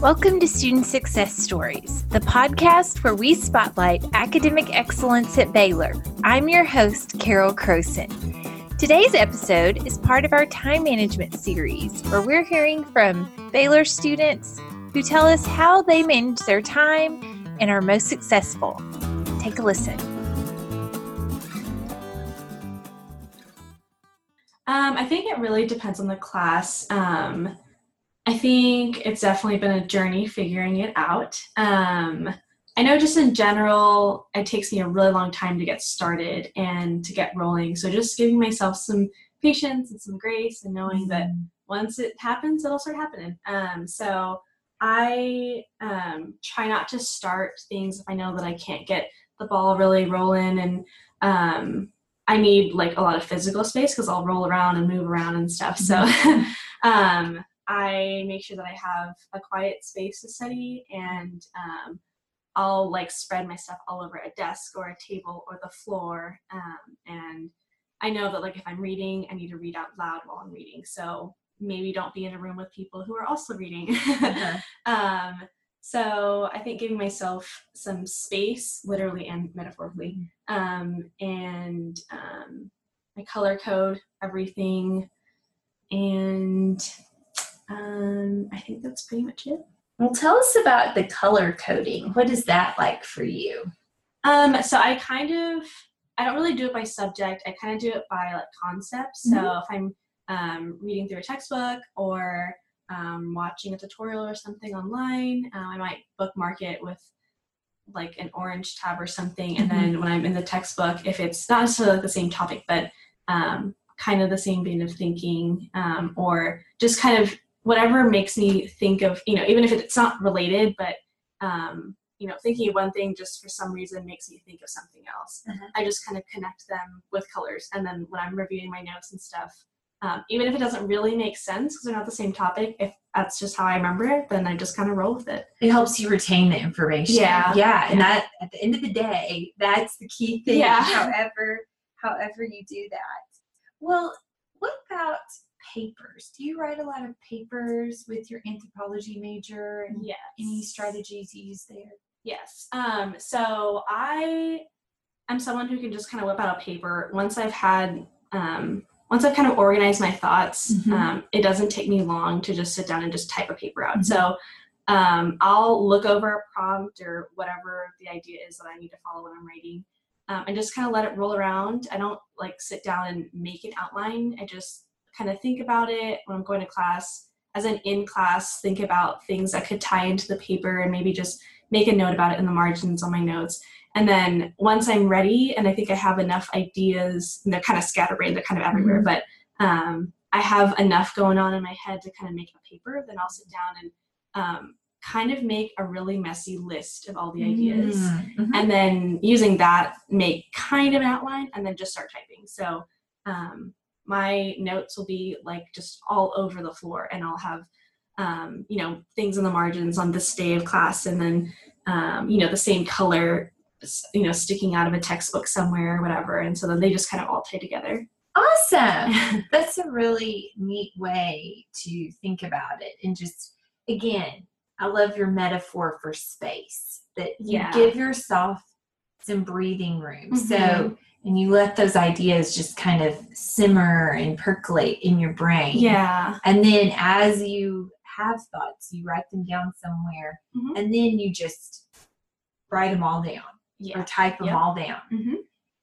Welcome to Student Success Stories, the podcast where we spotlight academic excellence at Baylor. I'm your host, Carol Croson. Today's episode is part of our time management series, where we're hearing from Baylor students who tell us how they manage their time and are most successful. Take a listen. Um, I think it really depends on the class. Um, I think it's definitely been a journey figuring it out. Um, I know just in general, it takes me a really long time to get started and to get rolling. So just giving myself some patience and some grace and knowing mm-hmm. that once it happens, it'll start happening. Um, so I um, try not to start things if I know that I can't get the ball really rolling and um, I need like a lot of physical space because I'll roll around and move around and stuff. So mm-hmm. um, I make sure that I have a quiet space to study and um, I'll like spread my stuff all over a desk or a table or the floor. Um, and I know that like if I'm reading, I need to read out loud while I'm reading. So maybe don't be in a room with people who are also reading. um, so I think giving myself some space, literally and metaphorically, mm-hmm. Um, and um, my color code everything, and um, I think that's pretty much it. Well, tell us about the color coding. What is that like for you? Um, so I kind of, I don't really do it by subject. I kind of do it by like concepts. Mm-hmm. So if I'm um, reading through a textbook or um, watching a tutorial or something online, uh, I might bookmark it with like an orange tab or something. And mm-hmm. then when I'm in the textbook, if it's not necessarily the same topic, but um, kind of the same vein of thinking, um, or just kind of whatever makes me think of you know even if it's not related but um, you know thinking of one thing just for some reason makes me think of something else uh-huh. i just kind of connect them with colors and then when i'm reviewing my notes and stuff um, even if it doesn't really make sense because they're not the same topic if that's just how i remember it then i just kind of roll with it it helps you retain the information yeah yeah and that at the end of the day that's the key thing yeah. however however you do that well what about papers. Do you write a lot of papers with your anthropology major? And yes. Any strategies you use there? Yes. Um, so I am someone who can just kind of whip out a paper once I've had um, once I've kind of organized my thoughts. Mm-hmm. Um, it doesn't take me long to just sit down and just type a paper out. Mm-hmm. So um, I'll look over a prompt or whatever the idea is that I need to follow when I'm writing. Um, and just kind of let it roll around. I don't like sit down and make an outline. I just kind of think about it when I'm going to class. As an in class, think about things that could tie into the paper and maybe just make a note about it in the margins on my notes. And then once I'm ready and I think I have enough ideas, and they're kind of scatterbrained, they're kind of everywhere, mm-hmm. but um, I have enough going on in my head to kind of make a paper, then I'll sit down and um, kind of make a really messy list of all the ideas. Mm-hmm. And then using that, make kind of an outline and then just start typing. So um, my notes will be like just all over the floor and I'll have um, you know things in the margins on this day of class and then um, you know the same color you know sticking out of a textbook somewhere or whatever and so then they just kind of all tie together awesome that's a really neat way to think about it and just again i love your metaphor for space that you yeah. give yourself some breathing room mm-hmm. so and you let those ideas just kind of simmer and percolate in your brain. Yeah. And then as you have thoughts, you write them down somewhere, mm-hmm. and then you just write them all down yeah. or type them yep. all down. Mm-hmm.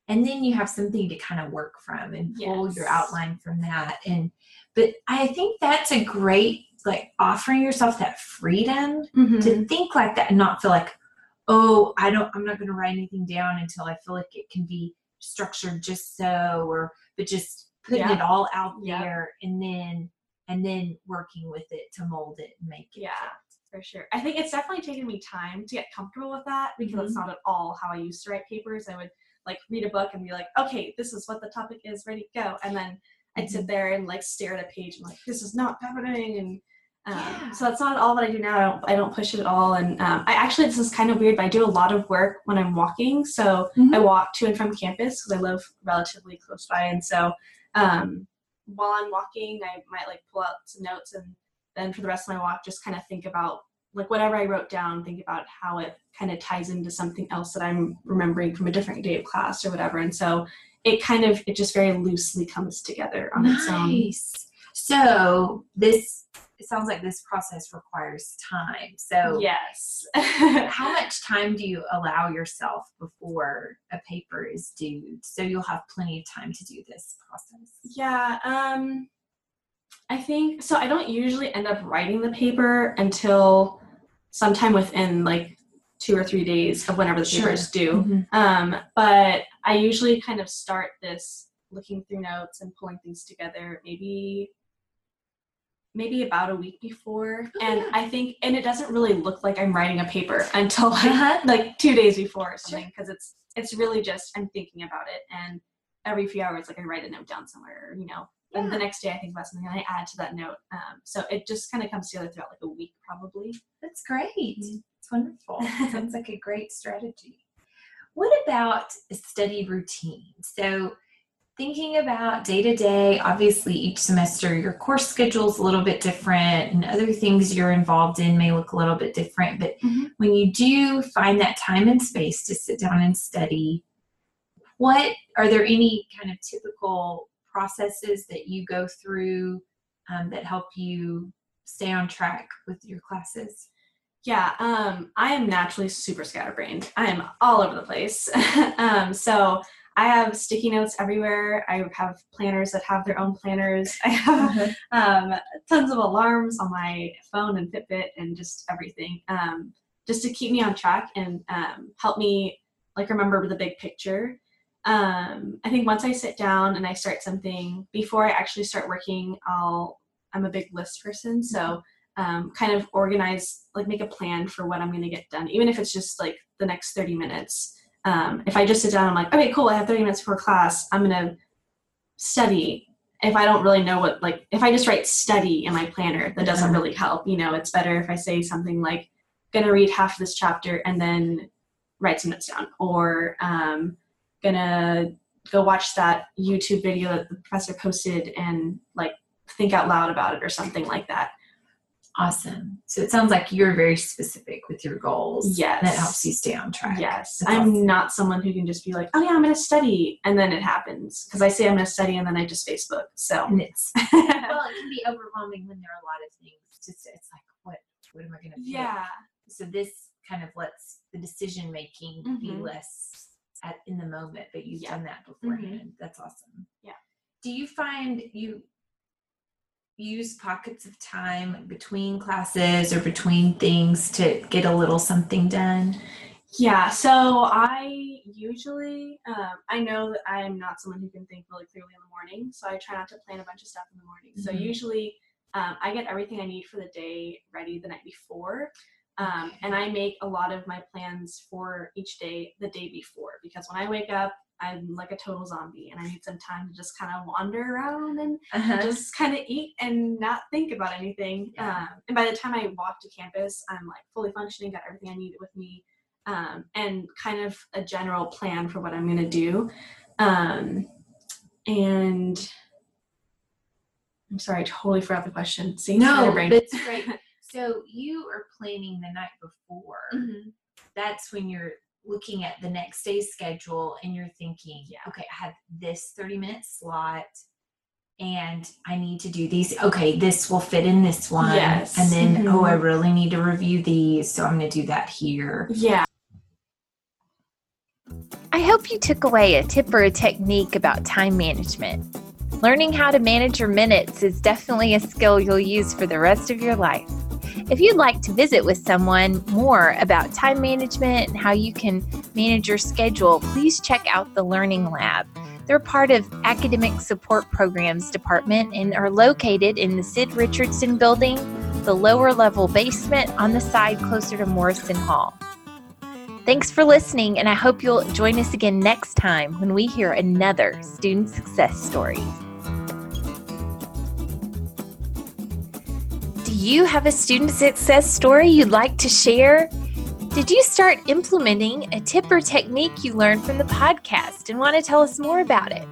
And then you have something to kind of work from and pull yes. your outline from that. And but I think that's a great like offering yourself that freedom mm-hmm. to think like that and not feel like, oh, I don't I'm not gonna write anything down until I feel like it can be structured just so or but just putting yeah. it all out there and then and then working with it to mold it and make it yeah for sure i think it's definitely taken me time to get comfortable with that because mm-hmm. it's not at all how i used to write papers i would like read a book and be like okay this is what the topic is ready to go and then i'd sit mm-hmm. there and like stare at a page and like this is not happening and um, yeah. So that's not all that I do now. I don't, I don't push it at all. And um, I actually, this is kind of weird, but I do a lot of work when I'm walking. So mm-hmm. I walk to and from campus because I live relatively close by. And so um, while I'm walking, I might like pull out some notes and then for the rest of my walk, just kind of think about like whatever I wrote down, think about how it kind of ties into something else that I'm remembering from a different day of class or whatever. And so it kind of it just very loosely comes together on nice. its own. So this it sounds like this process requires time. So yes, how much time do you allow yourself before a paper is due? So you'll have plenty of time to do this process. Yeah. Um, I think so. I don't usually end up writing the paper until sometime within like two or three days of whenever the sure. paper is due. Mm-hmm. Um, but I usually kind of start this looking through notes and pulling things together maybe maybe about a week before oh, and yeah. i think and it doesn't really look like i'm writing a paper until like, uh-huh. like two days before or something because sure. it's it's really just i'm thinking about it and every few hours like i write a note down somewhere you know yeah. and the next day i think about something and i add to that note um, so it just kind of comes together throughout like a week probably that's great mm-hmm. it's wonderful sounds like a great strategy what about a study routine so thinking about day to day, obviously each semester your course schedule is a little bit different and other things you're involved in may look a little bit different. But mm-hmm. when you do find that time and space to sit down and study, what are there any kind of typical processes that you go through um, that help you stay on track with your classes? Yeah, um, I am naturally super scatterbrained. I am all over the place. um, so I have sticky notes everywhere. I have planners that have their own planners. I have mm-hmm. um, tons of alarms on my phone and Fitbit and just everything, um, just to keep me on track and um, help me like remember the big picture. Um, I think once I sit down and I start something, before I actually start working, I'll I'm a big list person, so mm-hmm. um, kind of organize, like make a plan for what I'm going to get done, even if it's just like the next 30 minutes um, if I just sit down, I'm like, okay, cool, I have 30 minutes for class. I'm gonna study. If I don't really know what, like, if I just write study in my planner, that doesn't really help. You know, it's better if I say something like, gonna read half of this chapter and then write some notes down, or um, gonna go watch that YouTube video that the professor posted and like think out loud about it or something like that. Awesome. So it sounds like you're very specific with your goals. Yes. That helps you stay on track. Yes. That's I'm awesome. not someone who can just be like, oh yeah, I'm going to study. And then it happens. Because I say I'm going to study and then I just Facebook. So. And it's, well, it can be overwhelming when there are a lot of things. Just, it's like, what, what am I going to do? Yeah. So this kind of lets the decision making mm-hmm. be less at, in the moment, but you've yeah. done that beforehand. Mm-hmm. That's awesome. Yeah. Do you find you use pockets of time between classes or between things to get a little something done? Yeah, so I usually, um, I know that I am not someone who can think really clearly in the morning, so I try not to plan a bunch of stuff in the morning. Mm-hmm. So usually, um, I get everything I need for the day ready the night before. Um, and I make a lot of my plans for each day the day before because when I wake up, I'm like a total zombie and I need some time to just kind of wander around and uh-huh. just kind of eat and not think about anything. Yeah. Um, and by the time I walk to campus, I'm like fully functioning, got everything I need with me, um, and kind of a general plan for what I'm going to do. Um, and I'm sorry, I totally forgot the question. See, no, that's great. so you are planning the night before. Mm-hmm. That's when you're looking at the next day's schedule and you're thinking, yeah. okay, I have this 30 minute slot and I need to do these. Okay, this will fit in this one. Yes. And then, mm-hmm. oh, I really need to review these. So I'm going to do that here. Yeah. I hope you took away a tip or a technique about time management. Learning how to manage your minutes is definitely a skill you'll use for the rest of your life. If you'd like to visit with someone more about time management and how you can manage your schedule, please check out the Learning Lab. They're part of Academic Support Programs Department and are located in the Sid Richardson building, the lower level basement on the side closer to Morrison Hall. Thanks for listening, and I hope you'll join us again next time when we hear another student success story. You have a student success story you'd like to share? Did you start implementing a tip or technique you learned from the podcast and want to tell us more about it?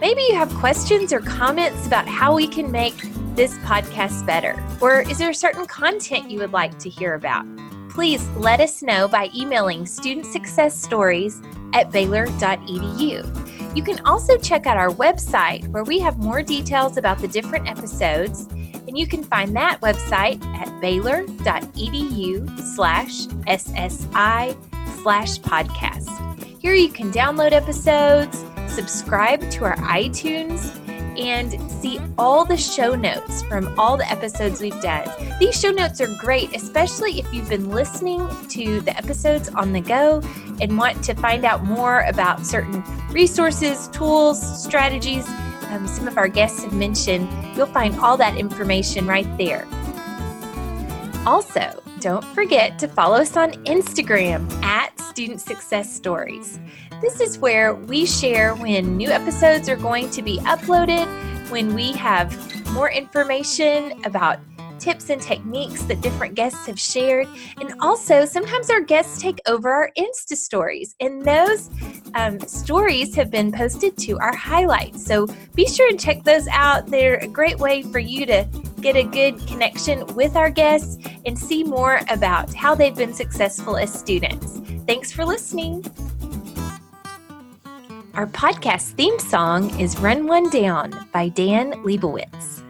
Maybe you have questions or comments about how we can make this podcast better, or is there certain content you would like to hear about? Please let us know by emailing student success stories at baylor.edu. You can also check out our website where we have more details about the different episodes, you can find that website at baylor.edu slash SSI slash podcast. Here you can download episodes, subscribe to our iTunes, and see all the show notes from all the episodes we've done. These show notes are great, especially if you've been listening to the episodes on the go and want to find out more about certain resources, tools, strategies. Um, some of our guests have mentioned, you'll find all that information right there. Also, don't forget to follow us on Instagram at Student Success Stories. This is where we share when new episodes are going to be uploaded, when we have more information about tips and techniques that different guests have shared. And also, sometimes our guests take over our Insta stories, and those um, stories have been posted to our highlights. So be sure and check those out. They're a great way for you to get a good connection with our guests and see more about how they've been successful as students. Thanks for listening. Our podcast theme song is Run One Down by Dan Lebowitz.